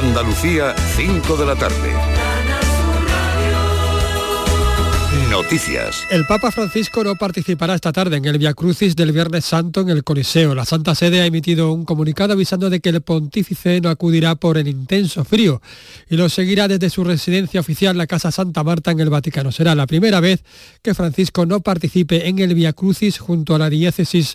Andalucía, 5 de la tarde. Noticias. El Papa Francisco no participará esta tarde en el Via Crucis del Viernes Santo en el Coliseo. La Santa Sede ha emitido un comunicado avisando de que el pontífice no acudirá por el intenso frío y lo seguirá desde su residencia oficial, la Casa Santa Marta en el Vaticano. Será la primera vez que Francisco no participe en el Via Crucis junto a la diócesis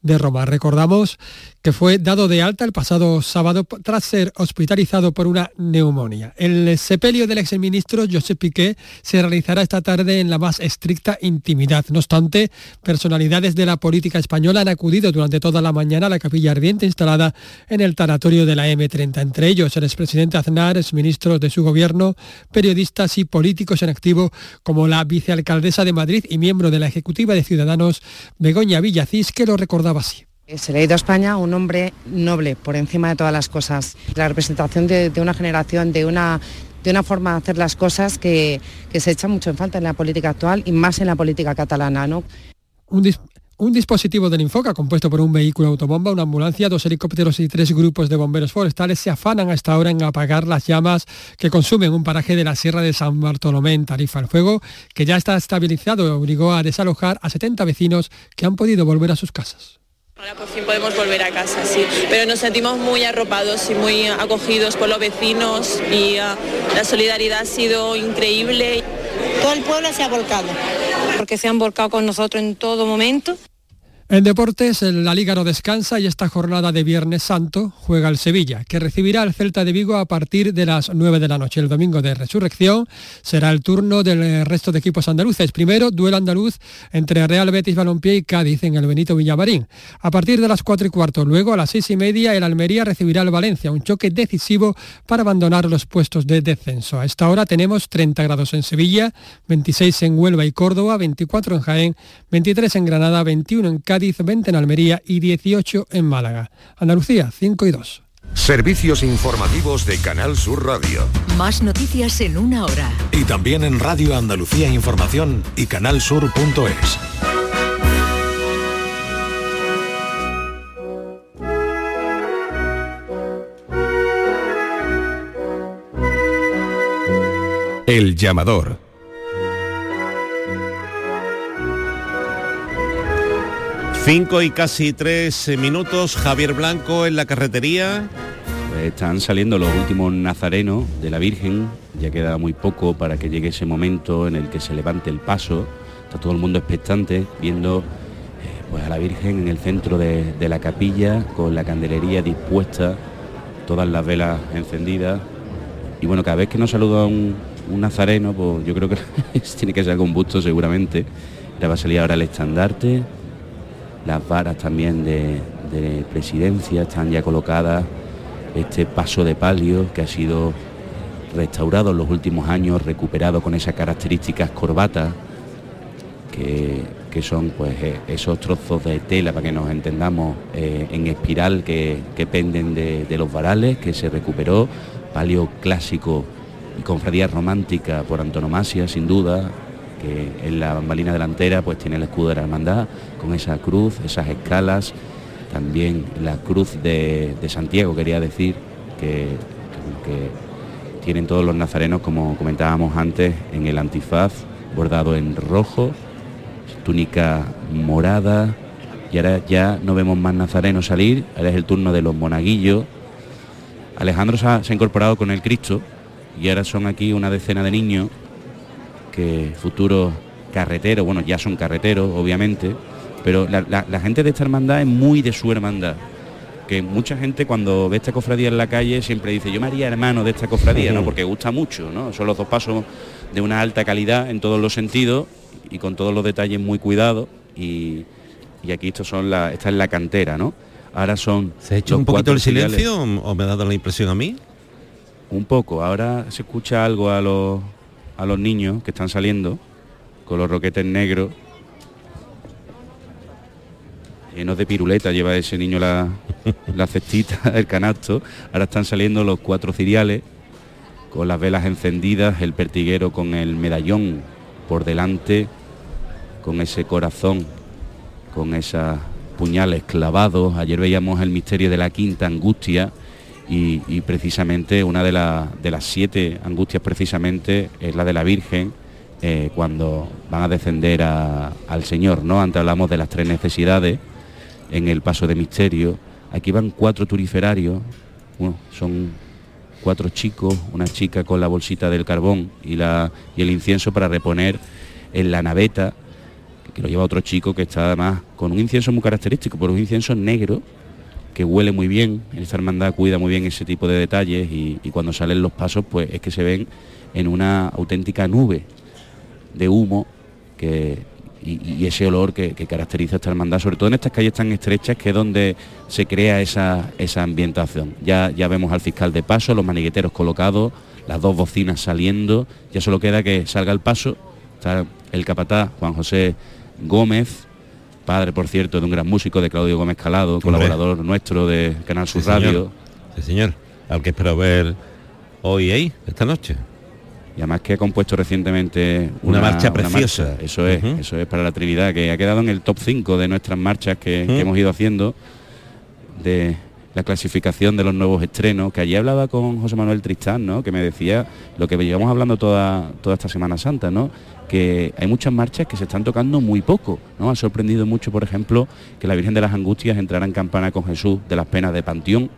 de Roma. Recordamos que fue dado de alta el pasado sábado tras ser hospitalizado por una neumonía. El sepelio del exministro Josep Piqué se realizará esta tarde en la más estricta intimidad. No obstante, personalidades de la política española han acudido durante toda la mañana a la capilla ardiente instalada en el tanatorio de la M30. Entre ellos, el expresidente Aznar, exministros de su gobierno, periodistas y políticos en activo como la vicealcaldesa de Madrid y miembro de la Ejecutiva de Ciudadanos, Begoña Villacís, que lo recordaba así. Se le ha ido a España un hombre noble por encima de todas las cosas. La representación de, una generación, de una, de una forma de hacer las cosas que, se echa mucho en falta en la política actual y más en la política catalana. ¿no? Un, dispositivo del Infoca compuesto por un vehículo autobomba, una ambulancia, dos helicópteros y tres grupos de bomberos forestales se afanan a esta hora en apagar las llamas que consumen un paraje de la Sierra de San Bartolomé en Tarifa. El fuego, que ya está estabilizado, obligó a desalojar a 70 vecinos que han podido volver a sus casas. Ahora por fin podemos volver a casa, sí, pero nos sentimos muy arropados y muy acogidos por los vecinos y ah, la solidaridad ha sido increíble. Todo el pueblo se ha volcado. Porque se han volcado con nosotros en todo momento en deportes, la Liga no descansa y esta jornada de Viernes Santo juega el Sevilla, que recibirá al Celta de Vigo a partir de las 9 de la noche. El domingo de resurrección será el turno del resto de equipos andaluces. Primero, duelo andaluz entre Real Betis Balompié y Cádiz en el Benito Villamarín. A partir de las 4 y cuarto, luego a las 6 y media, el Almería recibirá al Valencia, un choque decisivo para abandonar los puestos de descenso. A esta hora tenemos 30 grados en Sevilla, 26 en Huelva y Córdoba, 24 en Jaén, 23 en Granada, 21 en Cádiz, 20 en Almería y 18 en Málaga. Andalucía, 5 y 2. Servicios informativos de Canal Sur Radio. Más noticias en una hora. Y también en Radio Andalucía Información y canalsur.es. El llamador 5 y casi 3 minutos, Javier Blanco en la carretería. Están saliendo los últimos nazarenos de la Virgen, ya queda muy poco para que llegue ese momento en el que se levante el paso. Está todo el mundo expectante, viendo eh, pues a la Virgen en el centro de, la capilla, con la candelería dispuesta, todas las velas encendidas. Y bueno, cada vez que nos saluda un, un nazareno, pues yo creo que tiene que ser con busto seguramente. Ya va a salir ahora el estandarte, las varas también de, presidencia están ya colocadas, este paso de palio que ha sido restaurado en los últimos años, recuperado con esas características corbatas, que, son pues eh, esos trozos de tela, para que nos entendamos, eh, en espiral que, penden de, de, los varales, que se recuperó, palio clásico y confradía romántica por antonomasia, sin duda, que en la bambalina delantera pues tiene el escudo de la hermandad con esa cruz, esas escalas, también la cruz de, Santiago, quería decir, que, tienen todos los nazarenos, como comentábamos antes, en el antifaz, bordado en rojo, túnica morada, y ahora ya no vemos más nazarenos salir, ahora es el turno de los monaguillos. Alejandro se ha incorporado con el Cristo y ahora son aquí una decena de niños que futuros carreteros, bueno, ya son carreteros, obviamente, pero la, gente de esta hermandad es muy de su hermandad. Que mucha gente cuando ve esta cofradía en la calle siempre dice, yo me haría hermano de esta cofradía, ¿no? Porque gusta mucho, ¿no? Son los dos pasos de una alta calidad en todos los sentidos y con todos los detalles muy cuidados. Y, aquí estos son la, esta es la cantera, ¿no? Ahora son. ¿Se ha hecho un poquito el silencio o me ha dado la impresión a mí? Un poco, ahora se escucha algo a los a los niños que están saliendo con los roquetes negros llenos de piruleta, lleva ese niño la, la cestita, el canasto. Ahora están saliendo los cuatro ciriales con las velas encendidas, el pertiguero con el medallón por delante, con ese corazón, con esos puñales clavados. Ayer veíamos el misterio de la quinta angustia y, precisamente una de, de, las siete angustias precisamente es la de la Virgen eh, cuando van a descender al Señor, ¿no? Antes hablamos de las tres necesidades en el paso de misterio. Aquí van cuatro turiferarios, son cuatro chicos, una chica con la bolsita del carbón y, la, y el incienso para reponer en la naveta, que lo lleva otro chico que está además con un incienso muy característico, por un incienso negro que huele muy bien, esta hermandad cuida muy bien ese tipo de detalles y, cuando salen los pasos pues es que se ven en una auténtica nube de humo que, y, ese olor que, caracteriza esta hermandad, sobre todo en estas calles tan estrechas que es donde se crea esa, esa ambientación. Ya, ya vemos al fiscal de paso, los manigueteros colocados, las dos bocinas saliendo, ya solo queda que salga el paso, está el capataz Juan José Gómez, padre, por cierto, de un gran músico, de Claudio Gómez Calado, colaborador nuestro de Canal Sur Radio. Sí, señor. Al que espero ver hoy ahí, esta noche. Y además que ha compuesto recientemente una, marcha preciosa. Eso es, eso es para la Trinidad, que ha quedado en el top 5 de nuestras marchas que, hemos ido haciendo de la clasificación de los nuevos estrenos, que allí hablaba con José Manuel Tristán, ¿no? que me decía lo que llevamos hablando toda, toda esta Semana Santa, ¿no? Que hay muchas marchas que se están tocando muy poco. ¿no? Ha sorprendido mucho, por ejemplo, que la Virgen de las Angustias entrara en campana con Jesús de las penas de Panteón.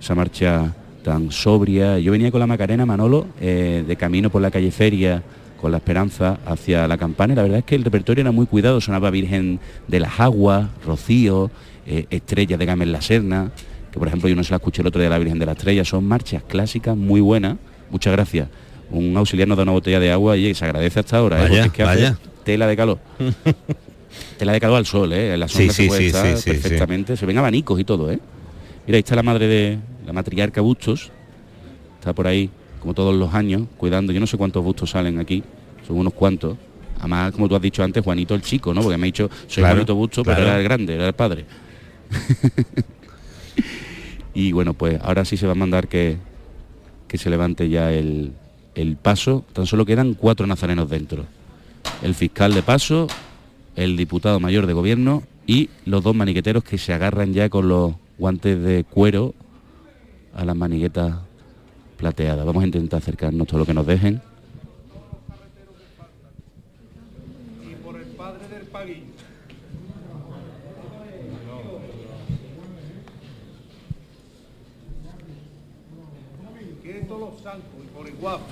Esa marcha tan sobria. Yo venía con la Macarena Manolo eh, de camino por la calle Feria con la esperanza hacia la campana y la verdad es que el repertorio era muy cuidado, sonaba Virgen de las Aguas, Rocío, eh, Estrella de Gamen la Serna, que por ejemplo yo no se la escuché el otro día la Virgen de la Estrella, son marchas clásicas muy buenas, muchas gracias un auxiliar nos da una botella de agua y se agradece hasta ahora, ¿eh? porque es que hace tela de calor. tela de calor al sol, ¿eh? la sombra se puede estar perfectamente. Se ven abanicos y todo, ¿eh? Mira, ahí está la madre de la matriarca Bustos. Está por ahí, como todos los años, cuidando. Yo no sé cuántos bustos salen aquí, son unos cuantos. Además, como tú has dicho antes, Juanito el chico, ¿no? Porque me ha dicho, soy Juanito Busto, pero era el grande, era el padre. y bueno, pues ahora sí se va a mandar que, que se levante ya el, el paso, tan solo quedan cuatro nazarenos dentro. El fiscal de paso, el diputado mayor de gobierno y los dos maniqueteros que se agarran ya con los guantes de cuero a las maniguetas plateadas. Vamos a intentar acercarnos todo lo que nos dejen.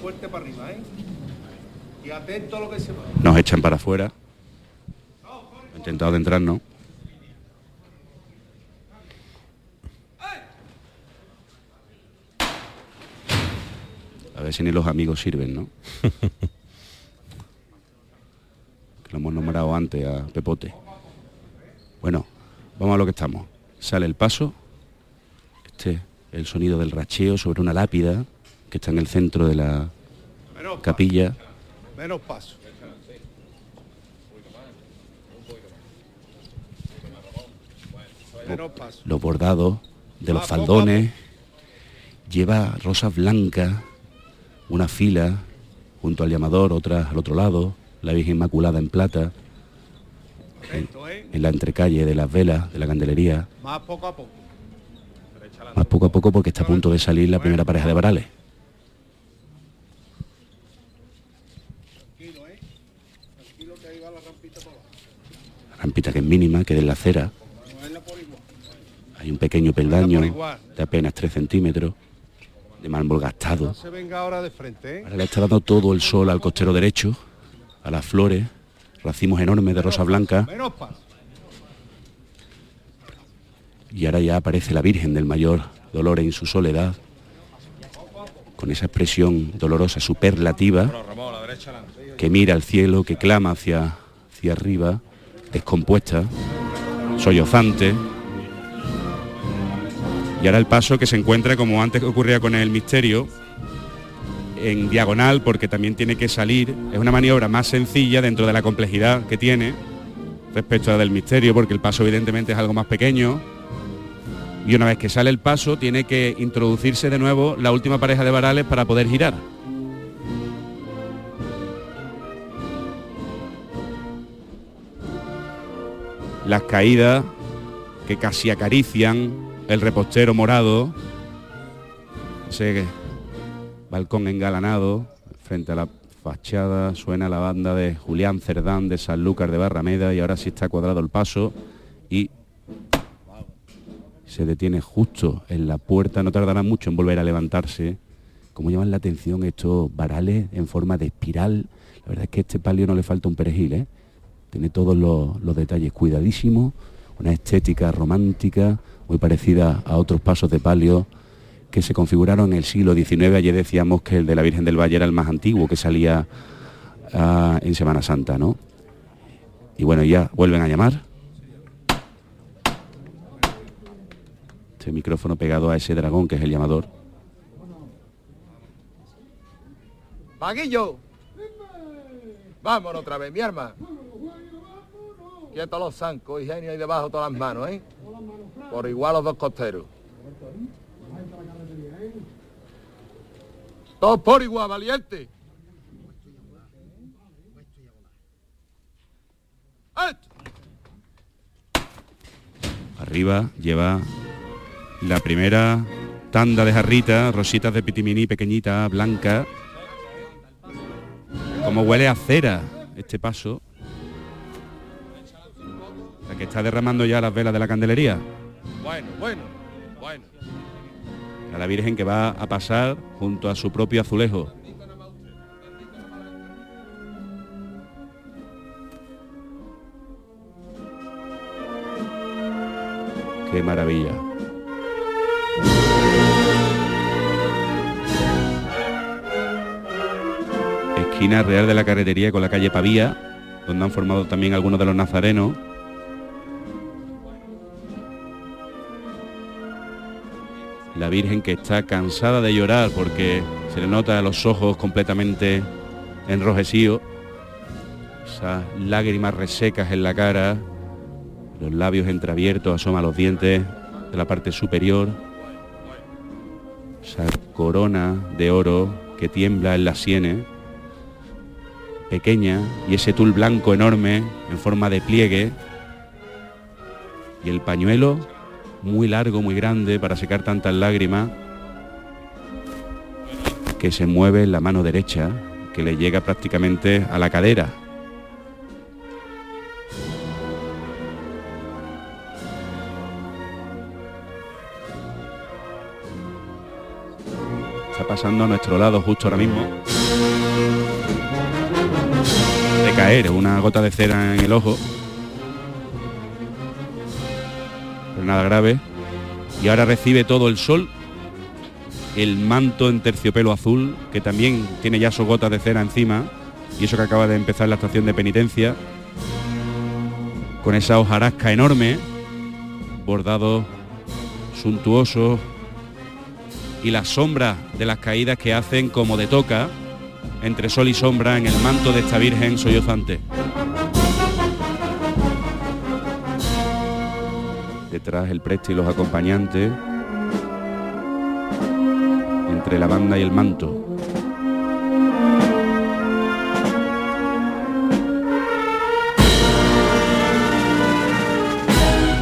Fuerte para arriba, ¿eh? Y atento a lo que se va. Nos echan para afuera. He intentado entrar, ¿no? A ver si ni los amigos sirven, ¿no? que lo hemos nombrado antes a Pepote. Bueno, vamos a lo que estamos. Sale el paso. Este, el sonido del racheo sobre una lápida que está en el centro de la capilla. Menos paso. Los bordados de los faldones, lleva rosas blancas, una fila junto al llamador, otra al otro lado, la Virgen Inmaculada en plata, en, en la entrecalle de las velas, de la candelería. Más poco a poco. Más poco a poco porque está a punto de salir la primera pareja de varales. Rampita que es mínima, que es de la acera. Hay un pequeño peldaño de apenas 3 centímetros, de mármol gastado. Ahora le está dando todo el sol al costero derecho, a las flores, racimos enormes de rosa blanca. Y ahora ya aparece la Virgen del Mayor Dolor en su soledad, con esa expresión dolorosa, superlativa, que mira al cielo, que clama hacia, hacia arriba descompuesta, sollozante. Y ahora el paso que se encuentra, como antes ocurría con el misterio, en diagonal, porque también tiene que salir, es una maniobra más sencilla dentro de la complejidad que tiene respecto a la del misterio, porque el paso evidentemente es algo más pequeño. Y una vez que sale el paso, tiene que introducirse de nuevo la última pareja de varales para poder girar. Las caídas que casi acarician el repostero morado ese balcón engalanado frente a la fachada suena la banda de Julián Cerdán de Sanlúcar de Barrameda y ahora sí está cuadrado el paso y se detiene justo en la puerta, no tardará mucho en volver a levantarse. Como llaman la atención estos varales en forma de espiral. La verdad es que a este palio no le falta un perejil, ¿eh? Tiene todos los, detalles cuidadísimos, una estética romántica muy parecida a otros pasos de palio que se configuraron en el siglo XIX. Ayer decíamos que el de la Virgen del Valle era el más antiguo que salía ah, en Semana Santa, ¿no? Y bueno, ya vuelven a llamar. Este micrófono pegado a ese dragón que es el llamador. Paguillo. Vámonos otra vez, mi arma. Quieto los zancos y genio ahí debajo todas las manos, ¿eh? Por igual los dos costeros. Todos por igual, valiente. Arriba lleva la primera tanda de jarritas, rositas de pitimini pequeñita, blanca. Como huele a cera este paso. La que está derramando ya las velas de la candelería. Bueno, bueno, bueno. A la Virgen que va a pasar junto a su propio azulejo. Qué maravilla. Real de la Carretería con la calle Pavía, donde han formado también algunos de los nazarenos. La Virgen que está cansada de llorar porque se le nota los ojos completamente enrojecidos, esas lágrimas resecas en la cara, los labios entreabiertos, asoma los dientes de la parte superior, esa corona de oro que tiembla en las sienes, pequeña, y ese tul blanco enorme en forma de pliegue, y el pañuelo muy largo, muy grande para secar tantas lágrimas, que se mueve en la mano derecha, que le llega prácticamente a la cadera. Está pasando a nuestro lado justo ahora mismo. Caer una gota de cera en el ojo. Pero nada grave. Y ahora recibe todo el sol. El manto en terciopelo azul, que también tiene ya sus gotas de cera encima. Y eso que acaba de empezar la estación de penitencia. Con esa hojarasca enorme. Bordado suntuoso, y las sombras de las caídas que hacen como de toca entre sol y sombra en el manto de esta Virgen sollozante. Detrás el preste y los acompañantes, entre la banda y el manto.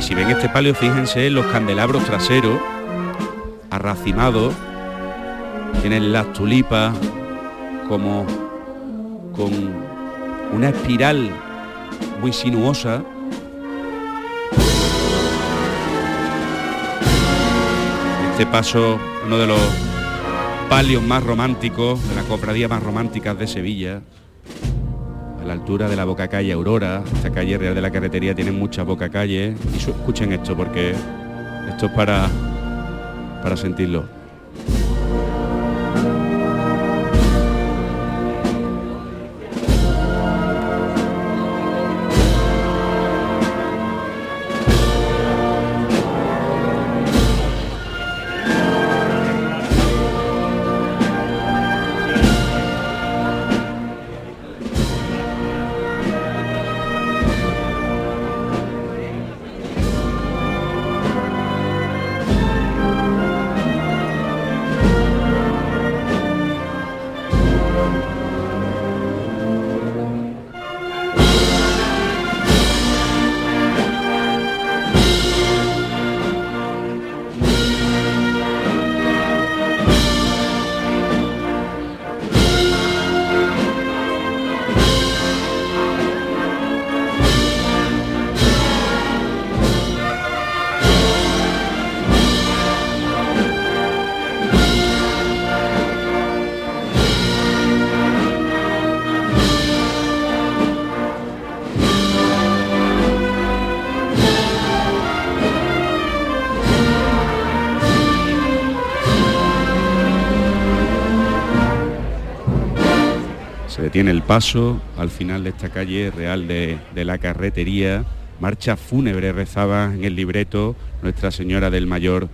Si ven este palio, fíjense en los candelabros traseros arracimados tienen las tulipas como con una espiral muy sinuosa. Este paso, uno de los palios más románticos, de las cofradías más románticas de Sevilla, a la altura de la Boca Calle Aurora, esta calle real de la carretería tiene muchas Boca Calles. Y escuchen esto porque esto es para, para sentirlo. Detiene el paso al final de esta calle real de, de la carretería. Marcha fúnebre rezaba en el libreto Nuestra Señora del Mayor.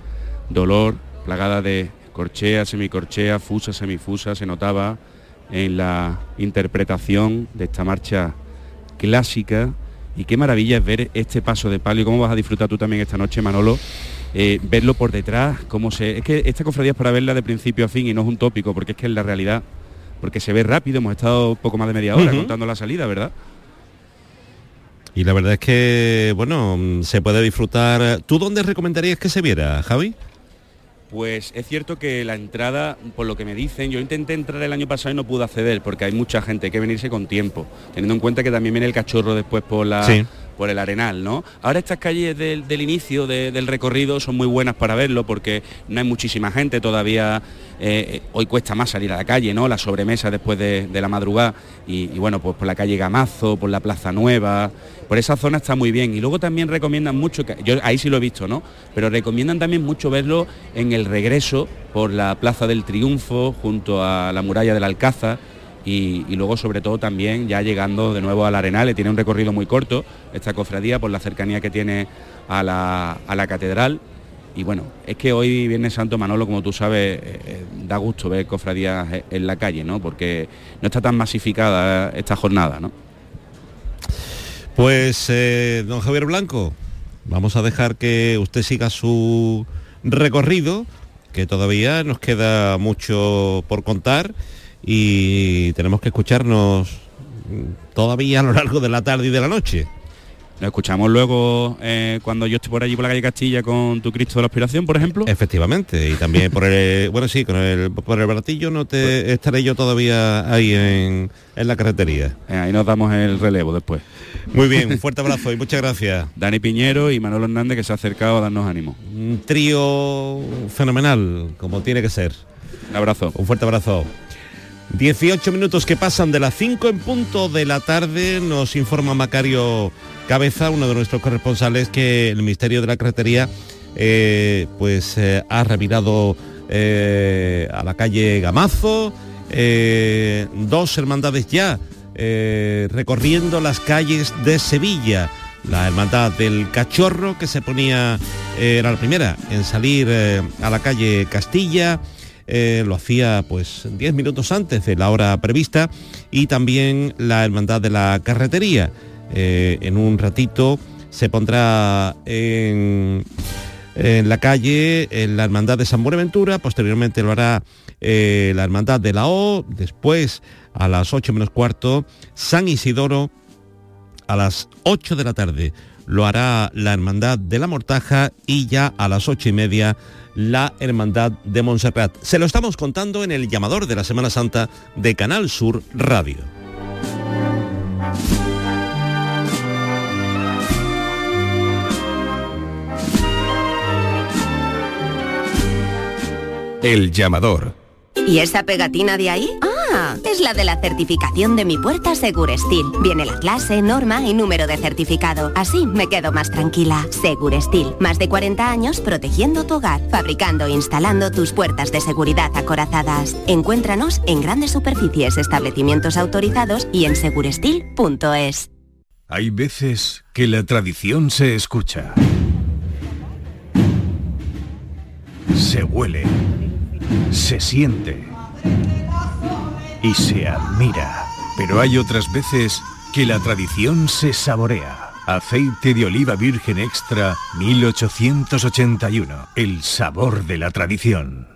Dolor, plagada de corchea, semicorchea, fusa, semifusa, se notaba en la interpretación de esta marcha clásica. Y qué maravilla es ver este paso de palio, cómo vas a disfrutar tú también esta noche, Manolo, eh, verlo por detrás, cómo se... Es que esta cofradía es para verla de principio a fin y no es un tópico, porque es que es la realidad, porque se ve rápido, hemos estado poco más de media hora contando la salida, ¿verdad? Y la verdad es que, bueno, se puede disfrutar. ¿Tú dónde recomendarías que se viera, Javi? Pues es cierto que la entrada, por lo que me dicen, yo intenté entrar el año pasado y no pude acceder porque hay mucha gente, hay que venirse con tiempo, teniendo en cuenta que también viene el cachorro después por la... por el arenal, ¿no? Ahora estas calles del, inicio del recorrido son muy buenas para verlo porque no hay muchísima gente todavía, eh, hoy cuesta más salir a la calle, ¿no? La sobremesa después de, la madrugada y, bueno, pues por la calle Gamazo, por la Plaza Nueva, por esa zona está muy bien. Y luego también recomiendan mucho, yo ahí sí lo he visto, ¿no? Pero recomiendan también mucho verlo en el regreso por la Plaza del Triunfo, junto a la muralla del Alcázar. Y, luego sobre todo también ya llegando de nuevo al Arenal, tiene un recorrido muy corto esta cofradía por la cercanía que tiene a la, catedral. Y bueno, es que hoy Viernes Santo Manolo, como tú sabes, eh, eh, da gusto ver cofradías en la calle, ¿no? Porque no está tan masificada esta jornada, ¿no? Pues, eh, don Javier Blanco, vamos a dejar que usted siga su recorrido, que todavía nos queda mucho por contar y tenemos que escucharnos todavía a lo largo de la tarde y de la noche. Lo escuchamos luego eh, cuando yo estoy por allí por la calle Castilla con tu Cristo de la Aspiración, por ejemplo. Efectivamente, y también por el, bueno sí, con el, por el baratillo no te pues- estaré yo todavía ahí en, la carretería. Eh, ahí nos damos el relevo después. Muy bien, un fuerte abrazo y muchas gracias. Dani Piñero y Manolo Hernández que se ha acercado a darnos ánimo. Un trío fenomenal, como tiene que ser. Un abrazo. Un fuerte abrazo. 18 minutos que pasan de las 5 en punto de la tarde, nos informa Macario Cabeza, uno de nuestros corresponsales, que el Ministerio de la Carretería eh, pues eh, ha revirado eh, a la calle Gamazo, dos hermandades ya recorriendo las calles de Sevilla. La hermandad del cachorro que se ponía, era la primera en salir a la calle Castilla, lo hacía pues 10 minutos antes de la hora prevista y también la hermandad de la carretería eh, en un ratito se pondrá en, la calle en la Hermandad de San Buenaventura, posteriormente lo hará eh, la Hermandad de la O, después a las 8 menos cuarto, San Isidoro, a las 8 de la tarde lo hará la Hermandad de la Mortaja y ya a las ocho y media la Hermandad de Montserrat. Se lo estamos contando en el llamador de la Semana Santa de Canal Sur Radio. El llamador. ¿Y esa pegatina de ahí? Ah, es la de la certificación de mi puerta Segurestil. Viene la clase, norma y número de certificado. Así me quedo más tranquila. Segurestil, más de 40 años protegiendo tu hogar, fabricando e instalando tus puertas de seguridad acorazadas. Encuéntranos en grandes superficies, establecimientos autorizados y en segurestil.es. Hay veces que la tradición se escucha. Se huele se siente y se admira. Pero hay otras veces que la tradición se saborea. Aceite de oliva virgen extra 1881. El sabor de la tradición.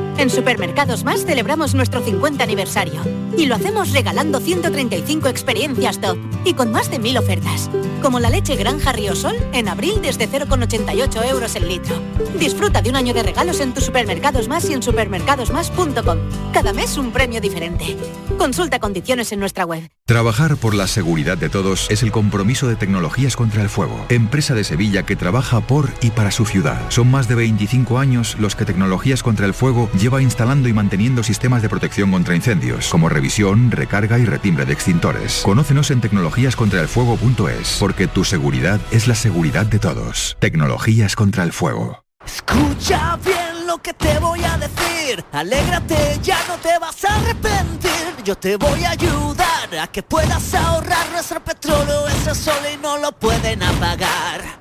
En Supermercados Más celebramos nuestro 50 aniversario y lo hacemos regalando 135 experiencias top y con más de 1000 ofertas, como la leche Granja Sol en abril desde 0,88 euros el litro. Disfruta de un año de regalos en tus Supermercados Más y en supermercadosmás.com. Cada mes un premio diferente. Consulta condiciones en nuestra web. Trabajar por la seguridad de todos es el compromiso de Tecnologías contra el Fuego, empresa de Sevilla que trabaja por y para su ciudad. Son más de 25 años los que Tecnologías contra el Fuego lleva instalando y manteniendo sistemas de protección contra incendios, como revisión, recarga y retimbre de extintores. Conócenos en tecnologíascontraelfuego.es, porque tu seguridad es la seguridad de todos. Tecnologías contra el Fuego. Escucha bien lo que te voy a decir. Alégrate, ya no te vas a arrepentir. Yo te voy a ayudar a que puedas ahorrar nuestro petróleo. Ese sol y no lo pueden apagar.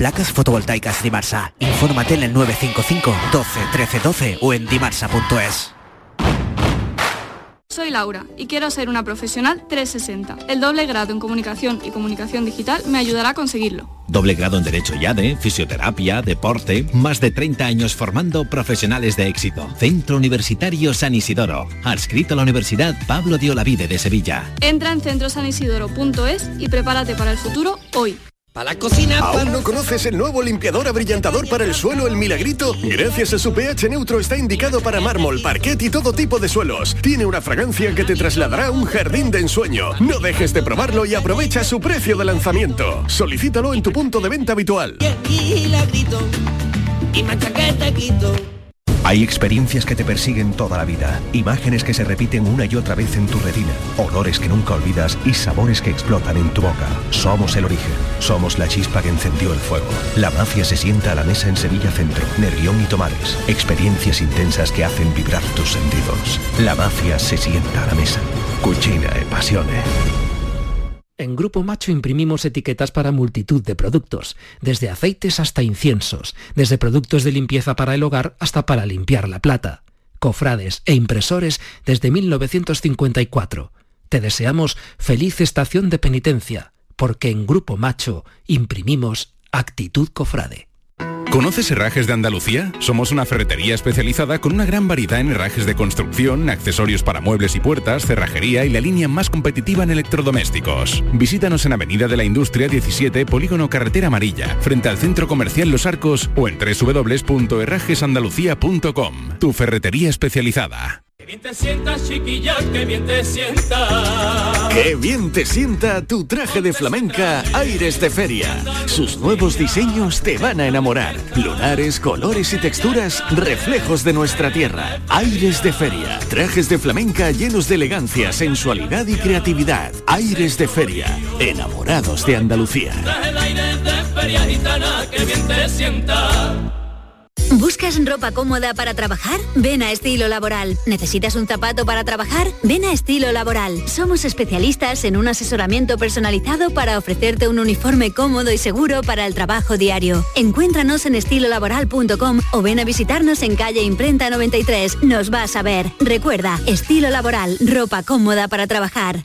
Placas fotovoltaicas Dimarsa. Infórmate en el 955 12 13 12 o en dimarsa.es. Soy Laura y quiero ser una profesional 360. El doble grado en comunicación y comunicación digital me ayudará a conseguirlo. Doble grado en Derecho y ADE, Fisioterapia, Deporte, más de 30 años formando profesionales de éxito. Centro Universitario San Isidoro, adscrito a la Universidad Pablo de Olavide de Sevilla. Entra en centrosanisidoro.es y prepárate para el futuro hoy. Para la cocina. ¿Aún no conoces el nuevo limpiador abrillantador para el suelo El Milagrito? Gracias a su pH neutro está indicado para mármol, parquet y todo tipo de suelos. Tiene una fragancia que te trasladará a un jardín de ensueño. No dejes de probarlo y aprovecha su precio de lanzamiento. Solicítalo en tu punto de venta habitual. Milagrito y. Hay experiencias que te persiguen toda la vida, imágenes que se repiten una y otra vez en tu retina, olores que nunca olvidas y sabores que explotan en tu boca. Somos el origen, somos la chispa que encendió el fuego. La mafia se sienta a la mesa en Sevilla Centro, Nervión y Tomares. Experiencias intensas que hacen vibrar tus sentidos. La mafia se sienta a la mesa. Cucina e pasione. En Grupo Macho imprimimos etiquetas para multitud de productos, desde aceites hasta inciensos, desde productos de limpieza para el hogar hasta para limpiar la plata, cofrades e impresores desde 1954. Te deseamos feliz estación de penitencia, porque en Grupo Macho imprimimos actitud cofrade. ¿Conoces Herrajes de Andalucía? Somos una ferretería especializada con una gran variedad en herrajes de construcción, accesorios para muebles y puertas, cerrajería y la línea más competitiva en electrodomésticos. Visítanos en Avenida de la Industria 17, Polígono Carretera Amarilla, frente al Centro Comercial Los Arcos o en www.herrajesandalucía.com. Tu ferretería especializada. Qué bien te sientas, chiquilla, qué bien te sienta. Qué bien te sienta tu traje de flamenca Aires de Feria. Sus nuevos diseños te van a enamorar. Lunares, colores y texturas, reflejos de nuestra tierra. Aires de Feria. Trajes de flamenca llenos de elegancia, sensualidad y creatividad. Aires de Feria. Enamorados de Andalucía. Traje de aire de feria gitana, qué bien te sienta. ¿Buscas ropa cómoda para trabajar? Ven a Estilo Laboral. ¿Necesitas un zapato para trabajar? Ven a Estilo Laboral. Somos especialistas en un asesoramiento personalizado para ofrecerte un uniforme cómodo y seguro para el trabajo diario. Encuéntranos en estilolaboral.com o ven a visitarnos en calle Imprenta 93. Nos vas a ver. Recuerda, Estilo Laboral, ropa cómoda para trabajar.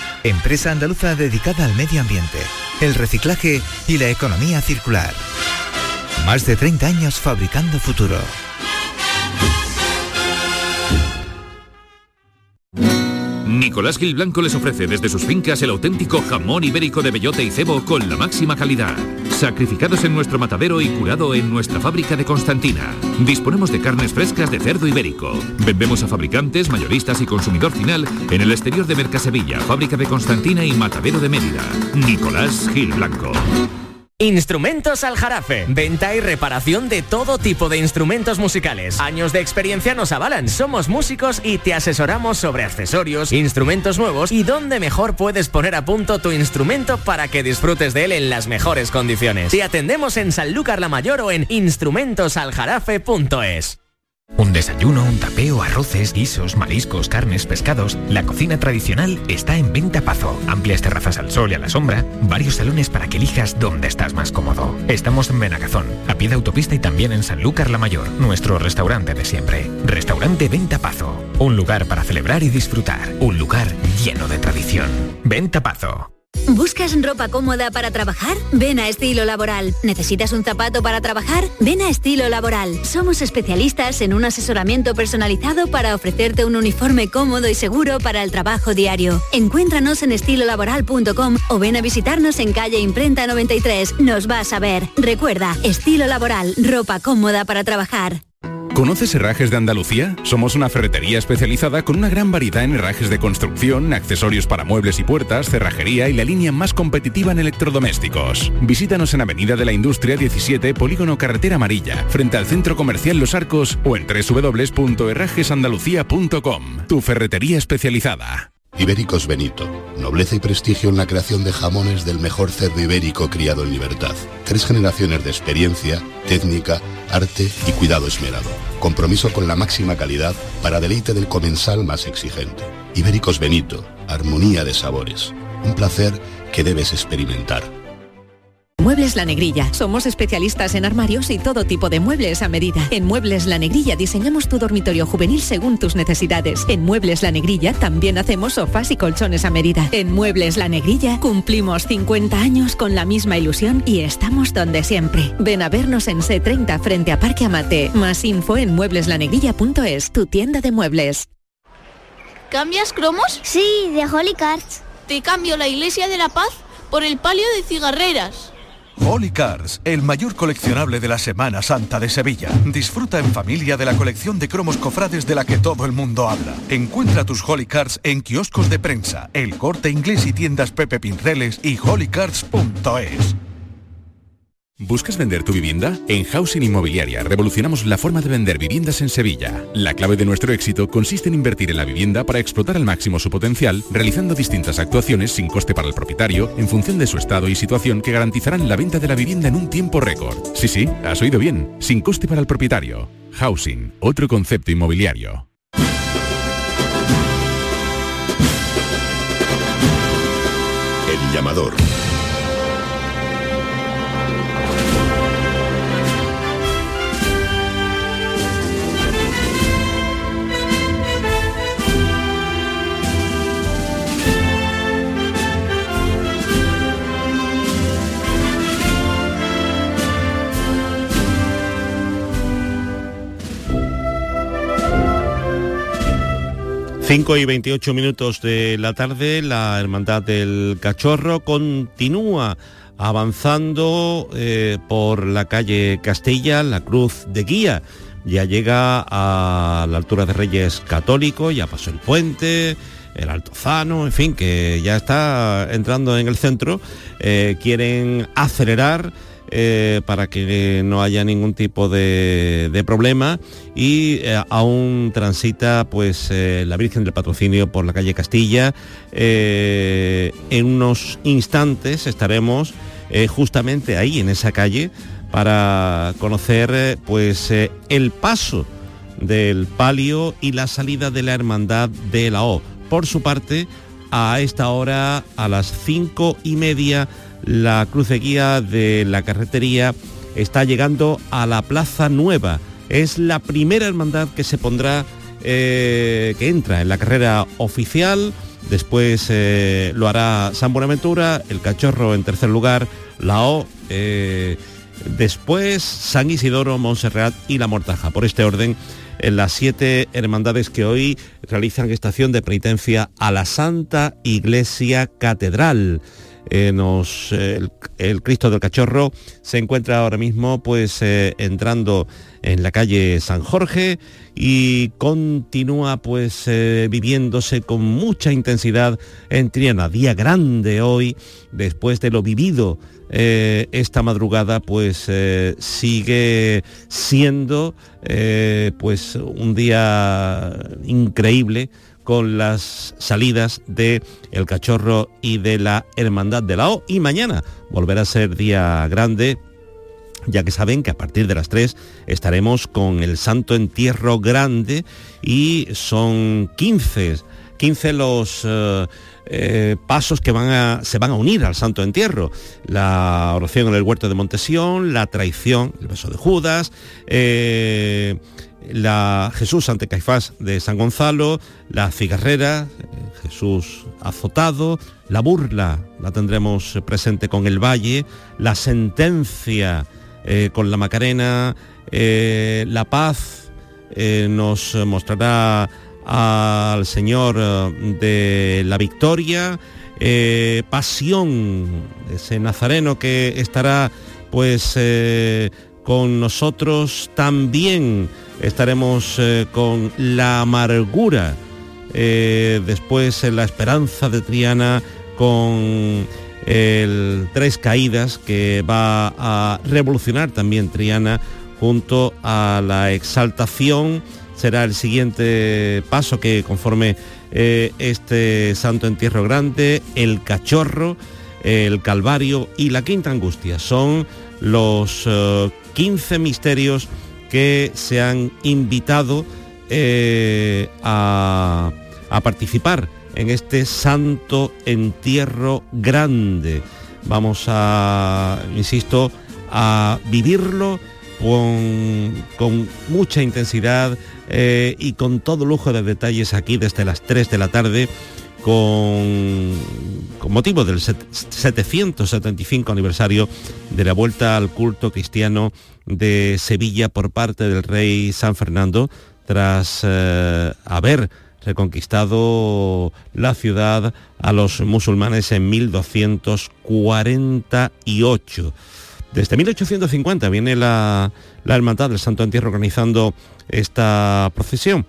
empresa andaluza dedicada al medio ambiente, el reciclaje y la economía circular. Más de 30 años fabricando futuro. Nicolás Gil Blanco les ofrece desde sus fincas el auténtico jamón ibérico de bellota y cebo con la máxima calidad. Sacrificados en nuestro matadero y curado en nuestra fábrica de Constantina. Disponemos de carnes frescas de cerdo ibérico. Vendemos a fabricantes, mayoristas y consumidor final en el exterior de Mercasevilla, fábrica de Constantina y matadero de Mérida. Nicolás Gil Blanco. Instrumentos Aljarafe. Venta y reparación de todo tipo de instrumentos musicales. Años de experiencia nos avalan. Somos músicos y te asesoramos sobre accesorios, instrumentos nuevos y dónde mejor puedes poner a punto tu instrumento para que disfrutes de él en las mejores condiciones. Te atendemos en Sanlúcar la Mayor o en instrumentosaljarafe.es. Un desayuno, un tapeo, arroces, guisos, mariscos, carnes, pescados. La cocina tradicional está en Venta Pazo. Amplias terrazas al sol y a la sombra. Varios salones para que elijas dónde estás más cómodo. Estamos en Benagazón, a pie de autopista y también en Sanlúcar la Mayor, nuestro restaurante de siempre. Restaurante Venta Pazo. Un lugar para celebrar y disfrutar. Un lugar lleno de tradición. Ven Tapazo. ¿Buscas ropa cómoda para trabajar? Ven a Estilo Laboral. ¿Necesitas un zapato para trabajar? Ven a Estilo Laboral. Somos especialistas en un asesoramiento personalizado para ofrecerte un uniforme cómodo y seguro para el trabajo diario. Encuéntranos en estilolaboral.com o ven a visitarnos en calle Imprenta 93. Nos vas a ver. Recuerda, Estilo Laboral, ropa cómoda para trabajar. ¿Conoces Herrajes de Andalucía? Somos una ferretería especializada con una gran variedad en herrajes de construcción, accesorios para muebles y puertas, cerrajería y la línea más competitiva en electrodomésticos. Visítanos en Avenida de la Industria 17, Polígono Carretera Amarilla, frente al Centro Comercial Los Arcos o en www.herrajesandalucía.com. Tu ferretería especializada. Ibéricos Benito. Nobleza y prestigio en la creación de jamones del mejor cerdo ibérico criado en libertad. Tres generaciones de experiencia, técnica, arte y cuidado esmerado. Compromiso con la máxima calidad para deleite del comensal más exigente. Ibéricos Benito. Armonía de sabores. Un placer que debes experimentar. Muebles La Negrilla. Somos especialistas en armarios y todo tipo de muebles a medida. En Muebles La Negrilla diseñamos tu dormitorio juvenil según tus necesidades. En Muebles La Negrilla también hacemos sofás y colchones a medida. En Muebles La Negrilla cumplimos 50 años con la misma ilusión y estamos donde siempre. Ven a vernos en C30 frente a Parque Amate. Más info en muebleslanegrilla.es, tu tienda de muebles. ¿Cambias cromos? Sí, de Holy Cards. Te cambio la Iglesia de la Paz por el palio de cigarreras. Holy Cars, el mayor coleccionable de la Semana Santa de Sevilla. Disfruta en familia de la colección de cromos cofrades de la que todo el mundo habla. Encuentra tus Holy Cars en kioscos de prensa, el corte inglés y tiendas Pepe Pinceles y holycars.es. ¿Buscas vender tu vivienda? En Housing Inmobiliaria revolucionamos la forma de vender viviendas en Sevilla. La clave de nuestro éxito consiste en invertir en la vivienda para explotar al máximo su potencial, realizando distintas actuaciones sin coste para el propietario, en función de su estado y situación que garantizarán la venta de la vivienda en un tiempo récord. Sí, sí, has oído bien, sin coste para el propietario. Housing, otro concepto inmobiliario. El llamador. Cinco y 28 minutos de la tarde, la Hermandad del Cachorro continúa avanzando eh, por la calle Castilla, la Cruz de Guía. Ya llega a la altura de Reyes Católicos, ya pasó el puente, el Altozano, en fin, que ya está entrando en el centro. Eh, quieren acelerar eh, para que no haya ningún tipo de, problema y eh, aún transita pues eh, la Virgen del Patrocinio por la calle Castilla. En unos instantes estaremos justamente ahí en esa calle para conocer pues el paso del palio y la salida de la hermandad de la O. Por su parte, a esta hora, a las cinco y media, la cruz de la carretería está llegando a la Plaza Nueva. Es la primera hermandad que se pondrá, eh, que entra en la carrera oficial. Después eh, lo hará San Buenaventura, el Cachorro en tercer lugar, la O. eh, después San Isidoro, Montserrat y la Mortaja. Por este orden, en las siete hermandades que hoy realizan estación de penitencia a la Santa Iglesia Catedral. Eh, nos, el, Cristo del Cachorro se encuentra ahora mismo pues eh, entrando en la calle San Jorge y continúa pues eh, viviéndose con mucha intensidad en Triana. Día grande hoy, después de lo vivido esta madrugada, pues sigue siendo pues un día increíble con las salidas de El Cachorro y de la Hermandad de la O. Y mañana volverá a ser día grande ya que saben que a partir de las 3 estaremos con el Santo Entierro Grande y son 15, 15 los eh, eh, pasos que van se van a unir al Santo Entierro. La oración en el huerto de Montesión, la traición, el beso de Judas, eh, la Jesús ante Caifás de San Gonzalo, la cigarrera, Jesús azotado, la burla la tendremos presente con el Valle, la sentencia con la Macarena, la paz nos mostrará al Señor de la Victoria, pasión, ese nazareno que estará pues con nosotros también estaremos eh, con la amargura, eh, después en la esperanza de Triana con el Tres Caídas que va a revolucionar también Triana junto a la exaltación. Será el siguiente paso que conforme eh, este Santo Entierro Grande, el Cachorro, el Calvario y la Quinta Angustia. Son los 15 misterios que se han invitado eh, a, participar en este santo entierro grande. Vamos a, insisto, a vivirlo con, mucha intensidad eh, y con todo lujo de detalles aquí desde las 3 de la tarde con, motivo del 775 aniversario de la vuelta al culto cristiano de Sevilla por parte del rey San Fernando tras eh, haber reconquistado la ciudad a los musulmanes en 1248. Desde 1850 viene la, la Hermandad del Santo Entierro organizando esta procesión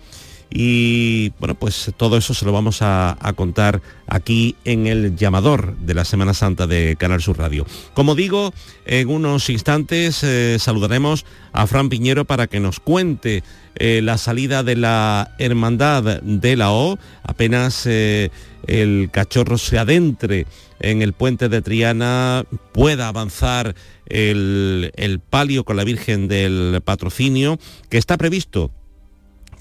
y bueno, pues todo eso se lo vamos a, contar aquí en el llamador de la Semana Santa de Canal Sur Radio. Como digo, en unos instantes eh, saludaremos a Fran Piñero para que nos cuente eh, la salida de la Hermandad de la O. Apenas eh, el cachorro se adentre en el puente de Triana, pueda avanzar el, el palio con la Virgen del Patrocinio, que está previsto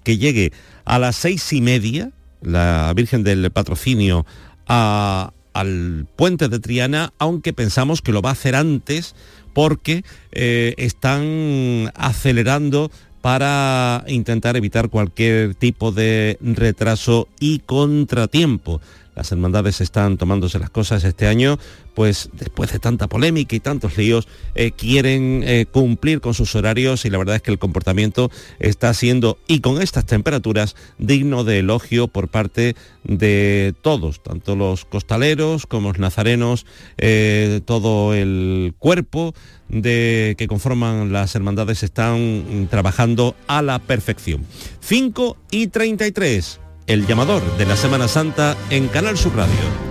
que llegue a las seis y media, la Virgen del Patrocinio, al puente de Triana, aunque pensamos que lo va a hacer antes porque eh, están acelerando para intentar evitar cualquier tipo de retraso y contratiempo las hermandades están tomándose las cosas este año, pues después de tanta polémica y tantos líos, eh, quieren eh, cumplir con sus horarios y la verdad es que el comportamiento está siendo, y con estas temperaturas, digno de elogio por parte de todos, tanto los costaleros como los nazarenos, eh, todo el cuerpo de que conforman las hermandades están trabajando a la perfección. 5 y 33 el llamador de la Semana Santa en Canal Sur Radio.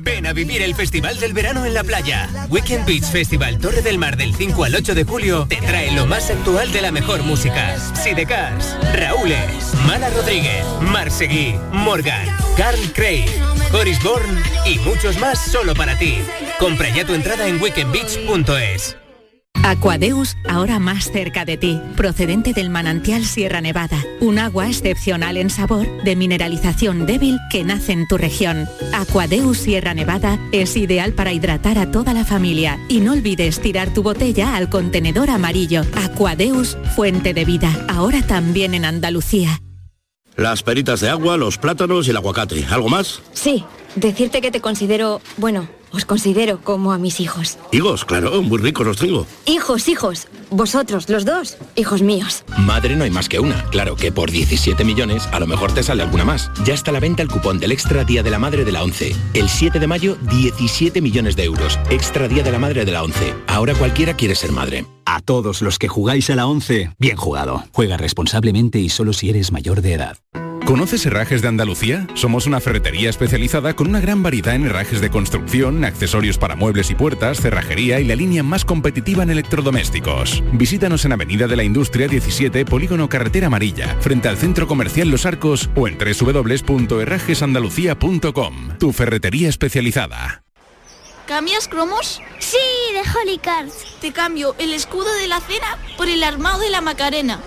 Ven a vivir el Festival del Verano en la playa. Weekend Beach Festival Torre del Mar del 5 al 8 de julio te trae lo más actual de la mejor música. Sidecars, Raúles, Mala Rodríguez, Marseguí, Morgan, Carl Craig, Boris Bourne y muchos más solo para ti. Compra ya tu entrada en weekendbeach.es. Aquadeus, ahora más cerca de ti, procedente del manantial Sierra Nevada, un agua excepcional en sabor, de mineralización débil que nace en tu región. Aquadeus Sierra Nevada es ideal para hidratar a toda la familia y no olvides tirar tu botella al contenedor amarillo. Aquadeus, fuente de vida, ahora también en Andalucía. Las peritas de agua, los plátanos y el aguacate. ¿Algo más? Sí, decirte que te considero, bueno, os considero como a mis hijos. Higos, claro, muy ricos los tengo. Hijos, hijos. Vosotros, los dos, hijos míos. Madre no hay más que una. Claro que por 17 millones a lo mejor te sale alguna más. Ya está a la venta el cupón del Extra Día de la Madre de la 11. El 7 de mayo, 17 millones de euros. Extra Día de la Madre de la 11. Ahora cualquiera quiere ser madre. A todos los que jugáis a la 11, bien jugado. Juega responsablemente y solo si eres mayor de edad. ¿Conoces Herrajes de Andalucía? Somos una ferretería especializada con una gran variedad en herrajes de construcción, accesorios para muebles y puertas, cerrajería y la línea más competitiva en electrodomésticos. Visítanos en Avenida de la Industria 17, Polígono Carretera Amarilla, frente al Centro Comercial Los Arcos o en www.herrajesandalucía.com. Tu ferretería especializada. ¿Cambias cromos? Sí, de Holy Cards. Te cambio el escudo de la cena por el armado de la Macarena.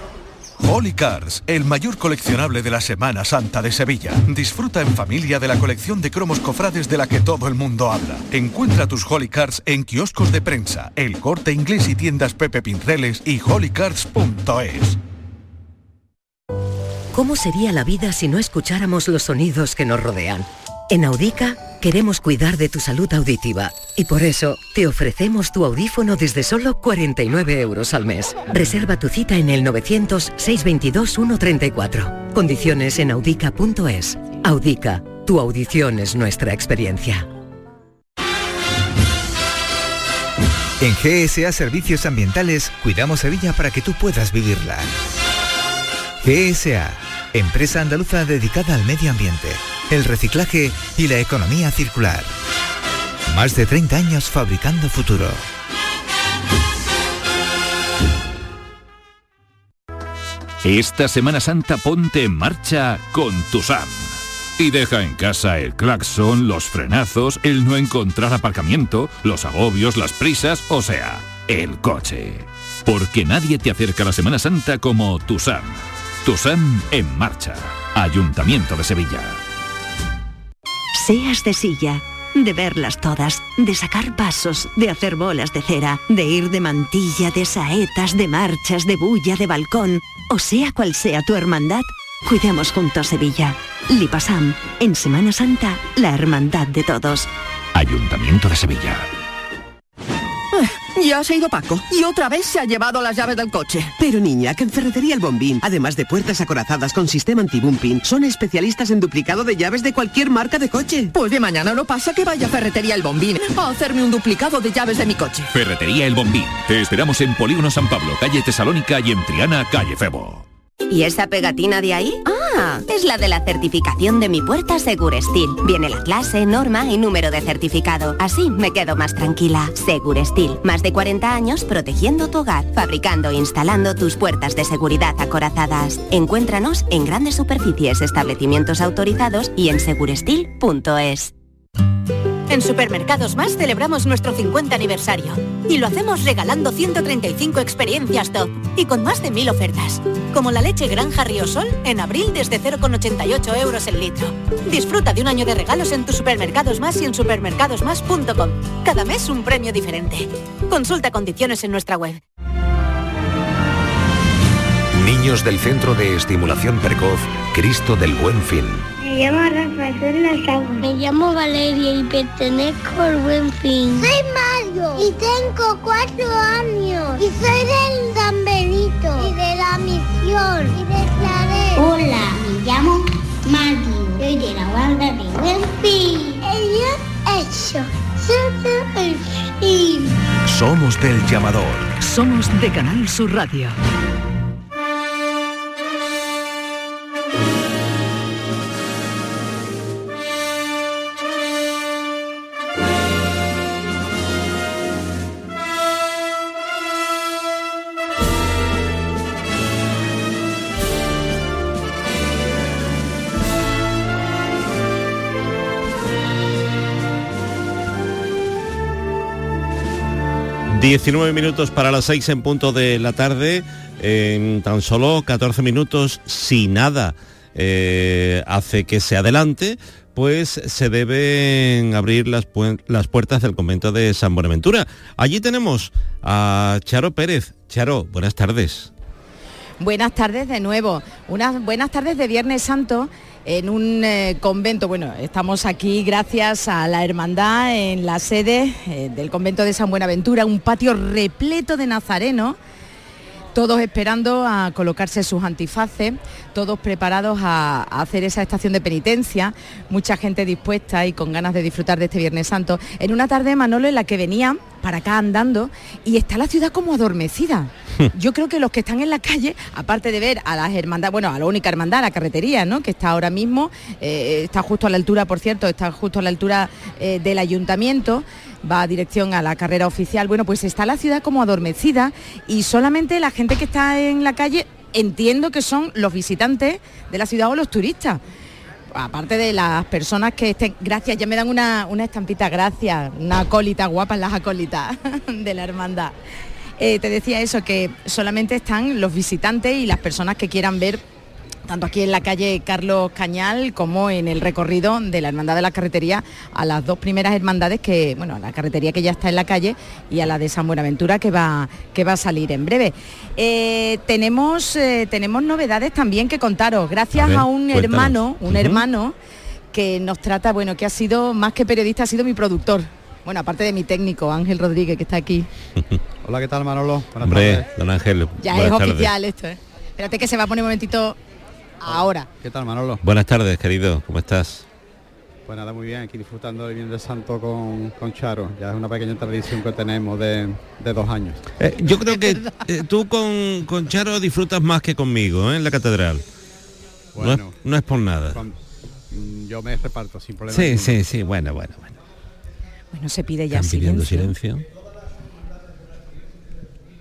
Holy Cars, el mayor coleccionable de la Semana Santa de Sevilla. Disfruta en familia de la colección de cromos cofrades de la que todo el mundo habla. Encuentra tus Holy Cars en kioscos de prensa, el corte inglés y tiendas Pepe Pinceles y holycars.es. ¿Cómo sería la vida si no escucháramos los sonidos que nos rodean? En Audica queremos cuidar de tu salud auditiva y por eso te ofrecemos tu audífono desde solo 49 euros al mes. Reserva tu cita en el 900-622-134. Condiciones en audica.es. Audica, tu audición es nuestra experiencia. En GSA Servicios Ambientales cuidamos Sevilla para que tú puedas vivirla. GSA, empresa andaluza dedicada al medio ambiente, el reciclaje y la economía circular. Más de 30 años fabricando futuro. Esta Semana Santa ponte en marcha con tu SAM. Y deja en casa el claxon, los frenazos, el no encontrar aparcamiento, los agobios, las prisas, o sea, el coche. Porque nadie te acerca a la Semana Santa como tu SAM. Tu en marcha. Ayuntamiento de Sevilla. Seas de silla, de verlas todas, de sacar pasos, de hacer bolas de cera, de ir de mantilla, de saetas, de marchas, de bulla, de balcón, o sea cual sea tu hermandad, cuidemos juntos Sevilla. Lipasam, en Semana Santa, la hermandad de todos. Ayuntamiento de Sevilla. Ya se ha ido Paco y otra vez se ha llevado las llaves del coche. Pero niña, que en Ferretería El Bombín, además de puertas acorazadas con sistema anti-bumping, son especialistas en duplicado de llaves de cualquier marca de coche. Pues de mañana no pasa que vaya a Ferretería El Bombín a hacerme un duplicado de llaves de mi coche. Ferretería El Bombín. Te esperamos en Polígono San Pablo, calle Tesalónica y en Triana, calle Febo. ¿Y esa pegatina de ahí? Ah, es la de la certificación de mi puerta Segurestil. Viene la clase, norma y número de certificado. Así me quedo más tranquila. Segurestil, más de 40 años protegiendo tu hogar, fabricando e instalando tus puertas de seguridad acorazadas. Encuéntranos en grandes superficies, establecimientos autorizados y en segurestil.es. En Supermercados Más celebramos nuestro 50 aniversario y lo hacemos regalando 135 experiencias top y con más de 1000 ofertas, como la leche Granja Riosol en abril desde 0,88 euros el litro. Disfruta de un año de regalos en tus Supermercados Más y en supermercadosmás.com. Cada mes un premio diferente. Consulta condiciones en nuestra web. Niños del Centro de Estimulación Precoz Cristo del Buen Fin. Me llamo Rafael Aguas. Me llamo Valeria y pertenezco al Buen Fin. Soy Mario y tengo cuatro años. Y soy del San Benito y de la misión y declaré. Hola, me llamo Maggie. Soy de la banda de Wendy. Ella hecho. el fin. Somos del llamador. Somos de Canal Sur Radio. ...19 minutos para las 6 en punto de la tarde... ...en tan solo 14 minutos, si nada eh, hace que se adelante... pues se deben abrir las, las puertas del convento de San Buenaventura. Allí tenemos a Charo Pérez. Charo, buenas tardes. Buenas tardes de nuevo. Unas buenas tardes de Viernes Santo en un eh, convento. Bueno, estamos aquí gracias a la hermandad en la sede eh, del convento de San Buenaventura, un patio repleto de nazarenos todos esperando a colocarse sus antifaces, todos preparados a, hacer esa estación de penitencia, mucha gente dispuesta y con ganas de disfrutar de este Viernes Santo, en una tarde, Manolo, en la que venían para acá andando y está la ciudad como adormecida. Yo creo que los que están en la calle, aparte de ver a las hermandades, bueno, a la única hermandad, la carretería, ¿no? Que está ahora mismo, eh, está justo a la altura, por cierto, está justo a la altura eh, del ayuntamiento, va a dirección a la carrera oficial. Bueno, pues está la ciudad como adormecida y solamente la gente que está en la calle entiendo que son los visitantes de la ciudad o los turistas. Aparte de las personas que estén, gracias, ya me dan una, estampita, gracias, una acólita guapa las acólitas de la hermandad. Eh, te decía eso, que solamente están los visitantes y las personas que quieran ver tanto aquí en la calle Carlos Cañal como en el recorrido de la Hermandad de la Carretería a las dos primeras hermandades que, bueno, a la carretería que ya está en la calle y a la de San Buenaventura que va, que va a salir en breve. Eh, tenemos, eh, tenemos novedades también que contaros, gracias a, un hermano, un hermano que nos trata, bueno, que ha sido más que periodista, ha sido mi productor. Bueno, aparte de mi técnico, Ángel Rodríguez, que está aquí. Hola, ¿qué tal, Manolo? Buenas Hombre, don Ángel. Ya es oficial esto, ¿eh? Espérate que se va a poner un momentito ahora. ¿Qué tal, Manolo? Buenas tardes, querido, ¿cómo estás? Pues nada, muy bien, aquí disfrutando del bien de Santo con, con, Charo. Ya es una pequeña tradición que tenemos de, dos años. Eh, yo creo que eh, tú con, con, Charo disfrutas más que conmigo ¿eh? en la catedral. Bueno, no es, por nada. Mm, yo me reparto sin problema. Sí, sí, sí, bueno, bueno, bueno. Bueno, se pide ya silencio. silencio.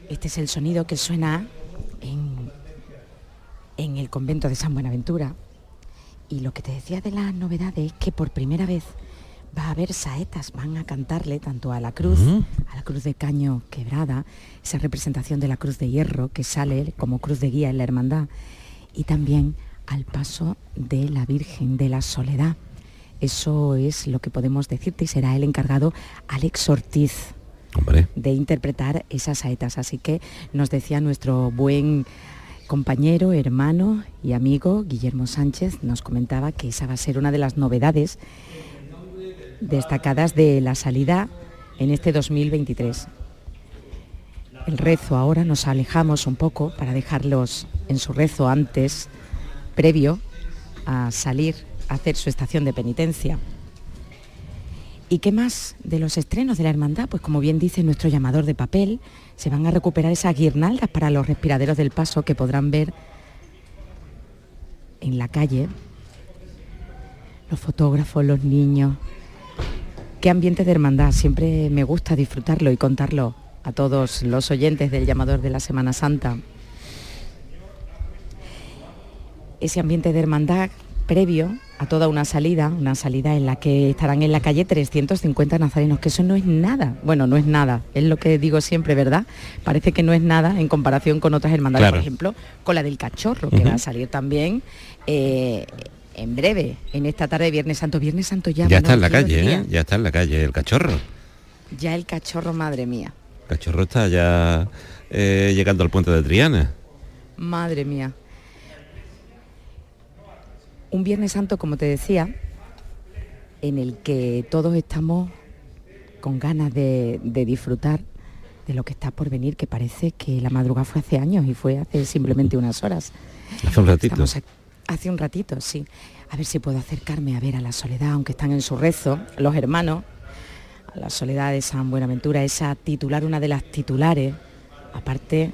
Este es el sonido que suena en en el convento de San Buenaventura. Y lo que te decía de la novedad es que por primera vez va a haber saetas, van a cantarle tanto a la cruz, a la cruz de caño quebrada, esa representación de la cruz de hierro que sale como cruz de guía en la hermandad, y también al paso de la Virgen de la Soledad. Eso es lo que podemos decirte y será el encargado Alex Ortiz de interpretar esas saetas. Así que nos decía nuestro buen compañero, hermano y amigo Guillermo Sánchez nos comentaba que esa va a ser una de las novedades destacadas de la salida en este 2023. El rezo ahora nos alejamos un poco para dejarlos en su rezo antes, previo a salir a hacer su estación de penitencia. ¿Y qué más de los estrenos de la hermandad? Pues como bien dice nuestro llamador de papel, se van a recuperar esas guirnaldas para los respiraderos del paso que podrán ver en la calle. Los fotógrafos, los niños. Qué ambiente de hermandad. Siempre me gusta disfrutarlo y contarlo a todos los oyentes del llamador de la Semana Santa. Ese ambiente de hermandad previo a toda una salida, una salida en la que estarán en la calle 350 nazarenos, que eso no es nada. Bueno, no es nada, es lo que digo siempre, ¿verdad? Parece que no es nada en comparación con otras hermandades, por ejemplo, con la del cachorro, que va a salir también eh, en breve, en esta tarde de Viernes Santo. Viernes Santo ya. Ya está en la calle, ¿eh? Ya está en la calle el cachorro. Ya el cachorro, madre mía. El cachorro está ya eh, llegando al puente de Triana. Madre mía un Viernes Santo, como te decía, en el que todos estamos con ganas de, disfrutar de lo que está por venir, que parece que la madrugada fue hace años y fue hace simplemente unas horas. Hace un ratito. Aquí- hace un ratito, sí. A ver si puedo acercarme a ver a la soledad, aunque están en su rezo, los hermanos, a la soledad de San Buenaventura, esa titular, una de las titulares, aparte,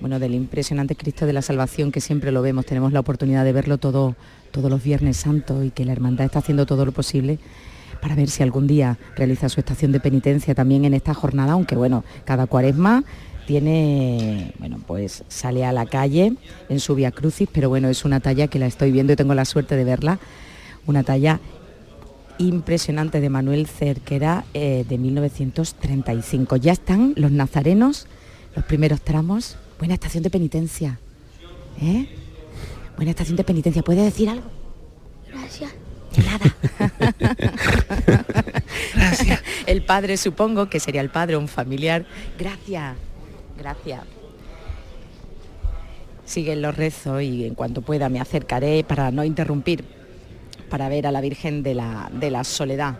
bueno, del impresionante Cristo de la Salvación, que siempre lo vemos, tenemos la oportunidad de verlo todo, todos los Viernes Santos y que la hermandad está haciendo todo lo posible para ver si algún día realiza su estación de penitencia también en esta jornada, aunque bueno, cada cuaresma tiene, bueno, pues sale a la calle en su Via Crucis, pero bueno, es una talla que la estoy viendo y tengo la suerte de verla, una talla impresionante de Manuel Cerquera eh, de 1935. Ya están los nazarenos, los primeros tramos. Buena estación de penitencia. ¿eh? Buena estación de penitencia. ¿Puede decir algo? Gracias. Gracias. El padre, supongo que sería el padre, un familiar. Gracias. Gracias. Siguen los rezos y en cuanto pueda me acercaré para no interrumpir, para ver a la Virgen de la, de la Soledad.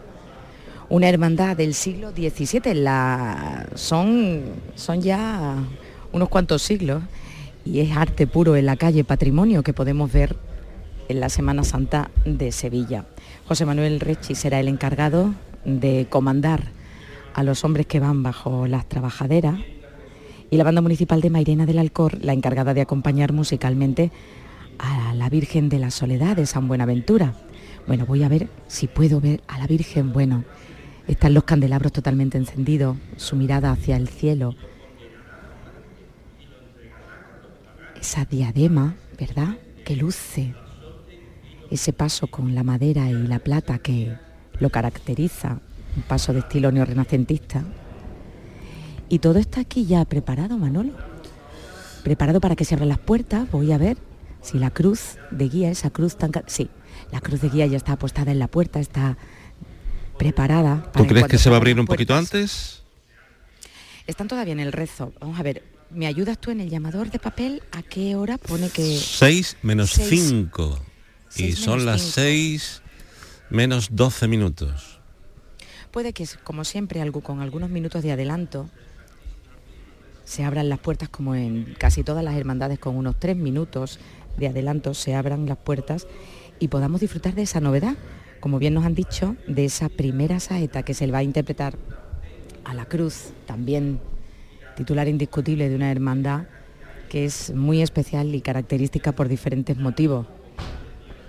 Una hermandad del siglo XVII, la, son, son ya unos cuantos siglos y es arte puro en la calle, patrimonio que podemos ver en la Semana Santa de Sevilla. José Manuel Rechi será el encargado de comandar a los hombres que van bajo las trabajaderas y la banda municipal de Mairena del Alcor, la encargada de acompañar musicalmente a la Virgen de la Soledad de San Buenaventura. Bueno, voy a ver si puedo ver a la Virgen. Bueno, están los candelabros totalmente encendidos, su mirada hacia el cielo. Esa diadema, ¿verdad? Que luce. Ese paso con la madera y la plata que lo caracteriza, un paso de estilo neorrenacentista. Y todo está aquí ya preparado, Manolo. Preparado para que se abran las puertas. Voy a ver si la cruz de guía, esa cruz tan... Sí, la cruz de guía ya está apostada en la puerta, está preparada. ¿Tú para crees que se va a abrir un poquito antes? Están todavía en el rezo. Vamos a ver, ¿me ayudas tú en el llamador de papel? ¿A qué hora pone que...? 6 menos Seis. 5. Y son las cinco. 6 menos 12 minutos. Puede que, como siempre, algo, con algunos minutos de adelanto, se abran las puertas como en casi todas las hermandades, con unos tres minutos de adelanto se abran las puertas y podamos disfrutar de esa novedad, como bien nos han dicho, de esa primera saeta que se le va a interpretar a la cruz, también titular indiscutible de una hermandad que es muy especial y característica por diferentes motivos,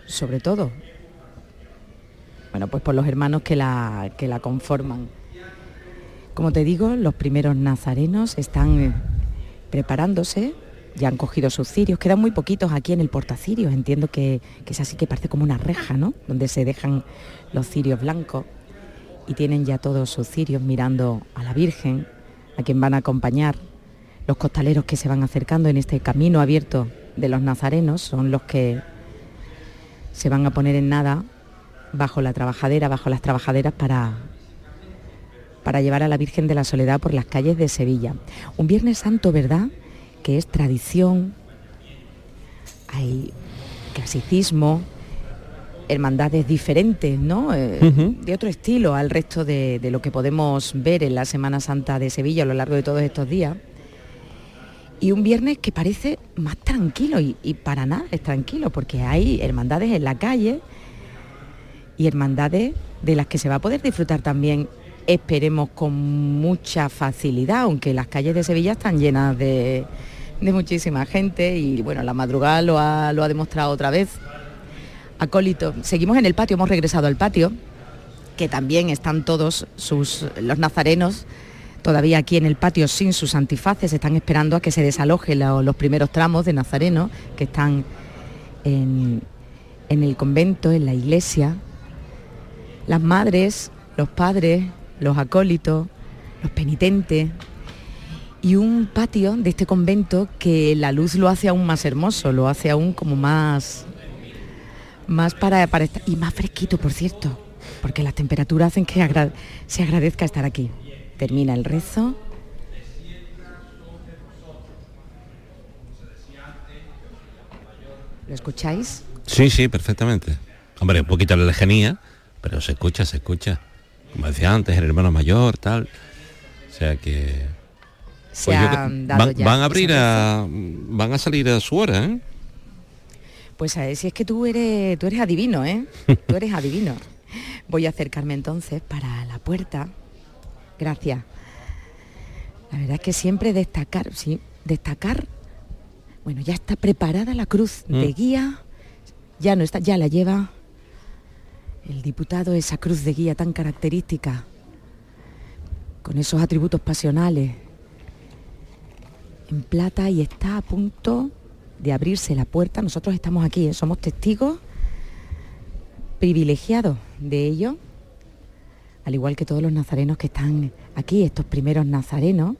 sobre todo bueno, pues por los hermanos que la, que la conforman. Como te digo, los primeros nazarenos están eh, preparándose, ya han cogido sus cirios, quedan muy poquitos aquí en el portacirios, entiendo que, que es así que parece como una reja, ¿no? Donde se dejan los cirios blancos y tienen ya todos sus cirios mirando a la Virgen, a quien van a acompañar. Los costaleros que se van acercando en este camino abierto de los nazarenos son los que se van a poner en nada bajo la trabajadera, bajo las trabajaderas para, para llevar a la Virgen de la Soledad por las calles de Sevilla. Un Viernes Santo, ¿verdad? Que es tradición, hay clasicismo, hermandades diferentes, ¿no? Eh. De otro estilo al resto de, de lo que podemos ver en la Semana Santa de Sevilla a lo largo de todos estos días. Y un viernes que parece más tranquilo y, y para nada es tranquilo, porque hay hermandades en la calle, y hermandades de las que se va a poder disfrutar también, esperemos, con mucha facilidad, aunque las calles de Sevilla están llenas de, de muchísima gente y bueno, la madrugada lo ha, lo ha demostrado otra vez. Acólito, seguimos en el patio, hemos regresado al patio, que también están todos sus, los nazarenos todavía aquí en el patio sin sus antifaces, están esperando a que se desalojen lo- los primeros tramos de nazarenos que están en, en el convento, en la iglesia, las madres, los padres, los acólitos, los penitentes y un patio de este convento que la luz lo hace aún más hermoso, lo hace aún como más más para, para estar y más fresquito, por cierto, porque las temperaturas hacen que agra- se agradezca estar aquí. Termina el rezo. ¿Lo escucháis? Sí, sí, perfectamente. Hombre, un poquito la lejanía, pero se escucha, se escucha. Como decía antes, el hermano mayor, tal. O sea que... se Pues yo van, ya. van a abrir a van a salir a su hora, ¿eh? Pues a ver, si es que tú eres, tú eres adivino, ¿eh? Tú eres adivino. Voy a acercarme entonces para la puerta. Gracias. La verdad es que siempre destacar, sí, destacar. Bueno, ya está preparada la cruz de Mm. guía. Ya no está, ya la lleva el diputado esa cruz de guía tan característica, con esos atributos pasionales, en plata y está a punto de abrirse la puerta. Nosotros estamos aquí, ¿eh? somos testigos privilegiados de ello, al igual que todos los nazarenos que están aquí, estos primeros nazarenos.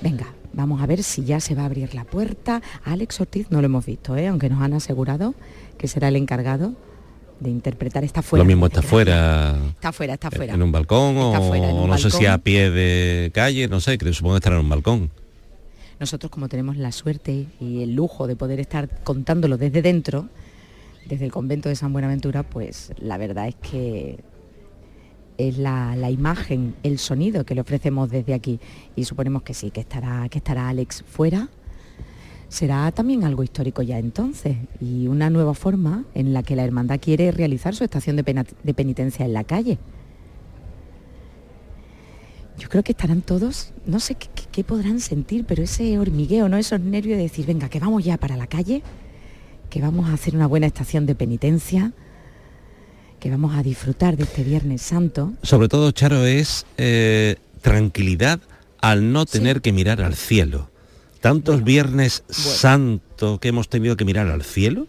Venga, vamos a ver si ya se va a abrir la puerta. A Alex Ortiz no lo hemos visto, ¿eh? aunque nos han asegurado que será el encargado de interpretar esta fuera. Lo mismo está fuera Está fuera, está fuera. en un balcón Está o fuera, en un no sé si a pie de calle, no sé, creo supongo que estará en un balcón. Nosotros como tenemos la suerte y el lujo de poder estar contándolo desde dentro, desde el convento de San Buenaventura, pues la verdad es que es la, imagen, el sonido que le ofrecemos desde aquí. Y suponemos que sí, que estará, que estará Alex fuera. Será también algo histórico ya entonces y una nueva forma en la que la hermandad quiere realizar su estación de penitencia en la calle. Yo creo que estarán todos, no sé qué, podrán sentir, pero ese hormigueo, ¿no? Esos nervios de decir, venga, que vamos ya para la calle, que vamos a hacer una buena estación de penitencia, que vamos a disfrutar de este Viernes Santo. Sobre todo, Charo, es eh, tranquilidad al no tener que mirar al cielo. Tantos viernes santos que hemos tenido que mirar al cielo.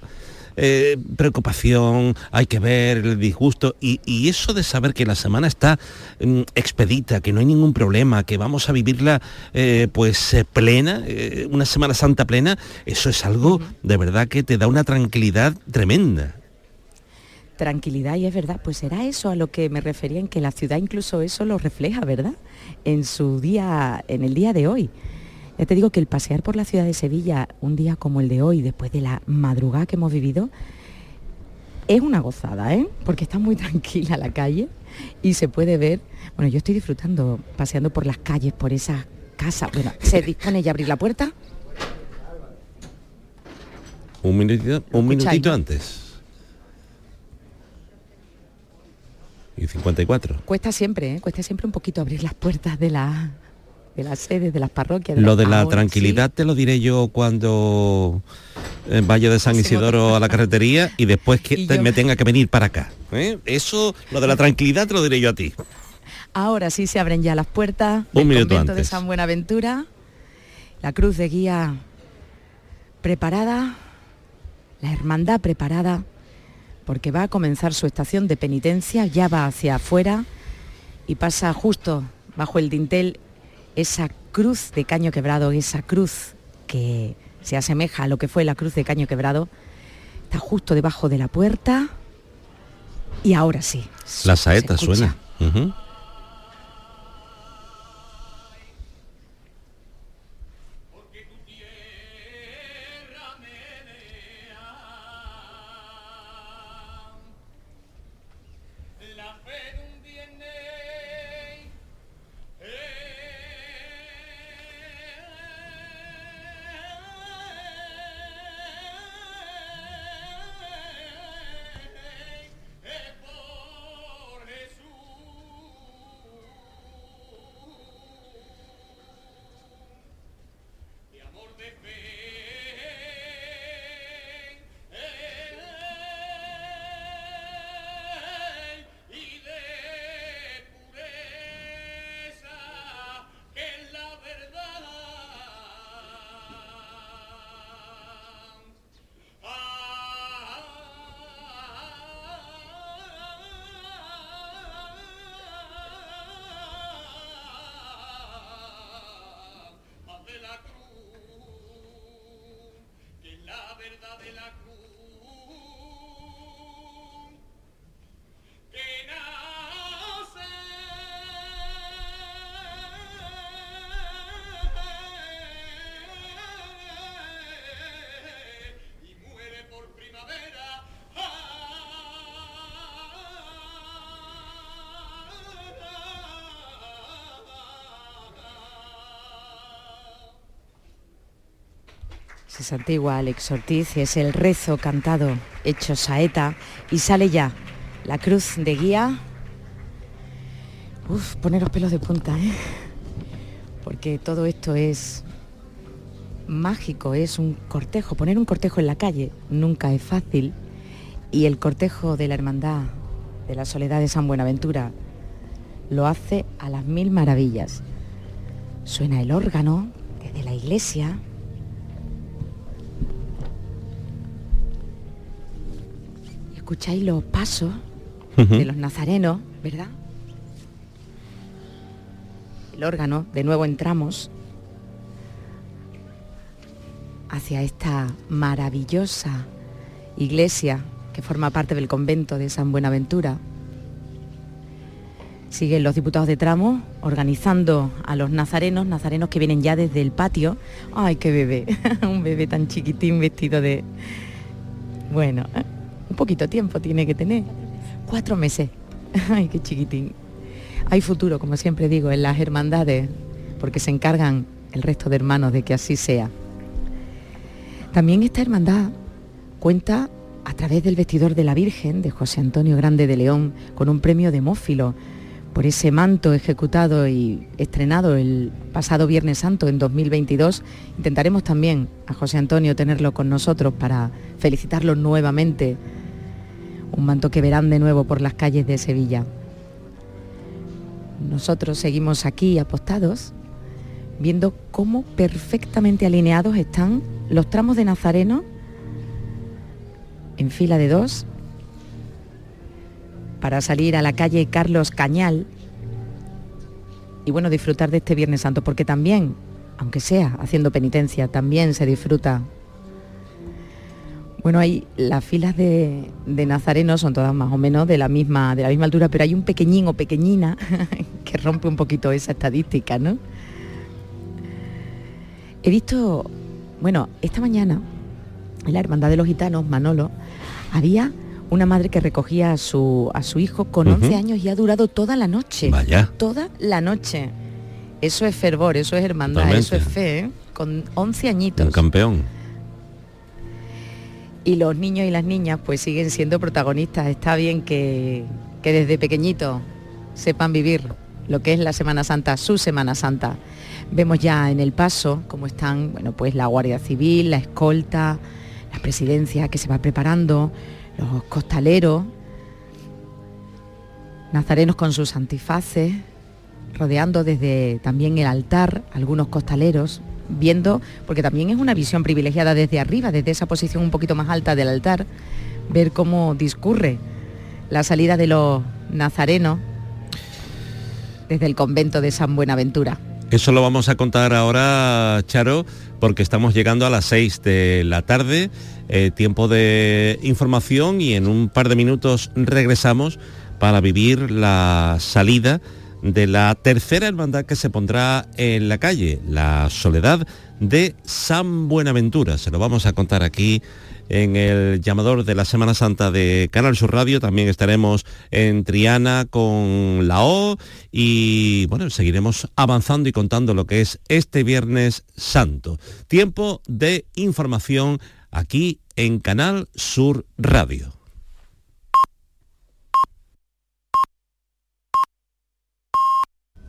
Eh, preocupación, hay que ver el disgusto y, y eso de saber que la semana está mm, expedita, que no hay ningún problema, que vamos a vivirla eh, pues eh, plena, una Semana Santa plena, eso es algo de verdad que te da una tranquilidad tremenda. Tranquilidad, y es verdad, pues será eso a lo que me refería en que la ciudad incluso eso lo refleja, ¿verdad? En su día, en el día de hoy. Ya te digo que el pasear por la ciudad de Sevilla un día como el de hoy, después de la madrugada que hemos vivido, es una gozada, ¿eh? Porque está muy tranquila la calle y se puede ver. Bueno, yo estoy disfrutando paseando por las calles, por esas casas. Bueno, se dispone ya a abrir la puerta. Un minutito, un minutito antes. Y 54. Cuesta siempre, ¿eh? Cuesta siempre un poquito abrir las puertas de la de las sedes, de las parroquias. Lo de la Ahora tranquilidad te lo diré yo cuando eh, vaya de San Isidoro a la carretería y después que Y te- yo- me tenga que venir para acá. ¿eh? Eso, lo de la tranquilidad te lo diré yo a ti. Ahora sí se abren ya las puertas Un del minuto convento de antes. San Buenaventura. La cruz de guía preparada, la hermandad preparada, porque va a comenzar su estación de penitencia, ya va hacia afuera y pasa justo bajo el dintel esa cruz de caño quebrado, esa cruz que se asemeja a lo que fue la cruz de caño quebrado, está justo debajo de la puerta y ahora sí. La saeta suena. Antigua, Alex Ortiz, es el rezo cantado hecho saeta y sale ya la cruz de guía. Uf, poneros pelos de punta, ¿eh? Porque todo esto es mágico, es un cortejo. Poner un cortejo en la calle nunca es fácil. Y el cortejo de la Hermandad de la Soledad de San Buenaventura lo hace a las mil maravillas. Suena el órgano desde la iglesia. Escucháis los pasos de los nazarenos, ¿verdad? El órgano, de nuevo entramos hacia esta maravillosa iglesia que forma parte del convento de San Buenaventura. Siguen los diputados de tramo organizando a los nazarenos, nazarenos que vienen ya desde el patio. ¡Ay, qué bebé! un bebé tan chiquitín vestido de... Bueno, ¿eh? Un poquito tiempo tiene que tener. Cuatro meses. ¡Ay, qué chiquitín! Hay futuro, como siempre digo, en las hermandades, porque se encargan el resto de hermanos de que así sea. También esta hermandad cuenta a través del vestidor de la Virgen de José Antonio Grande de León con un premio de Mófilo por ese manto ejecutado y estrenado el pasado Viernes Santo en 2022. Intentaremos también a José Antonio tenerlo con nosotros para felicitarlo nuevamente. Un manto que verán de nuevo por las calles de Sevilla. Nosotros seguimos aquí apostados viendo cómo perfectamente alineados están los tramos de Nazareno en fila de dos para salir a la calle Carlos Cañal y bueno, disfrutar de este Viernes Santo, porque también, aunque sea haciendo penitencia, también se disfruta. Bueno, hay las filas de, de Nazareno son todas más o menos de la misma, de la misma altura, pero hay un pequeñín o pequeñina que rompe un poquito esa estadística, ¿no? He visto, bueno, esta mañana en la Hermandad de los Gitanos, Manolo, había una madre que recogía a su, a su hijo con 11 años y ha durado toda la noche. Vaya. Toda la noche. Eso es fervor, eso es hermandad, Totalmente. eso es fe, ¿eh? con 11 añitos. Un campeón. Y los niños y las niñas pues siguen siendo protagonistas. Está bien que, que desde pequeñitos sepan vivir lo que es la Semana Santa, su Semana Santa. Vemos ya en el paso cómo están, bueno, pues la Guardia Civil, la escolta, la presidencia que se va preparando, los costaleros, nazarenos con sus antifaces, rodeando desde también el altar algunos costaleros, viendo, porque también es una visión privilegiada desde arriba, desde esa posición un poquito más alta del altar, ver cómo discurre la salida de los nazarenos desde el convento de San Buenaventura. Eso lo vamos a contar ahora, Charo, porque estamos llegando a las 6 de la tarde, eh, tiempo de información y en un par de minutos regresamos para vivir la salida de la tercera hermandad que se pondrá en la calle, la Soledad de San Buenaventura. Se lo vamos a contar aquí en el llamador de la Semana Santa de Canal Sur Radio. También estaremos en Triana con la O y bueno, seguiremos avanzando y contando lo que es este Viernes Santo. Tiempo de información aquí en Canal Sur Radio.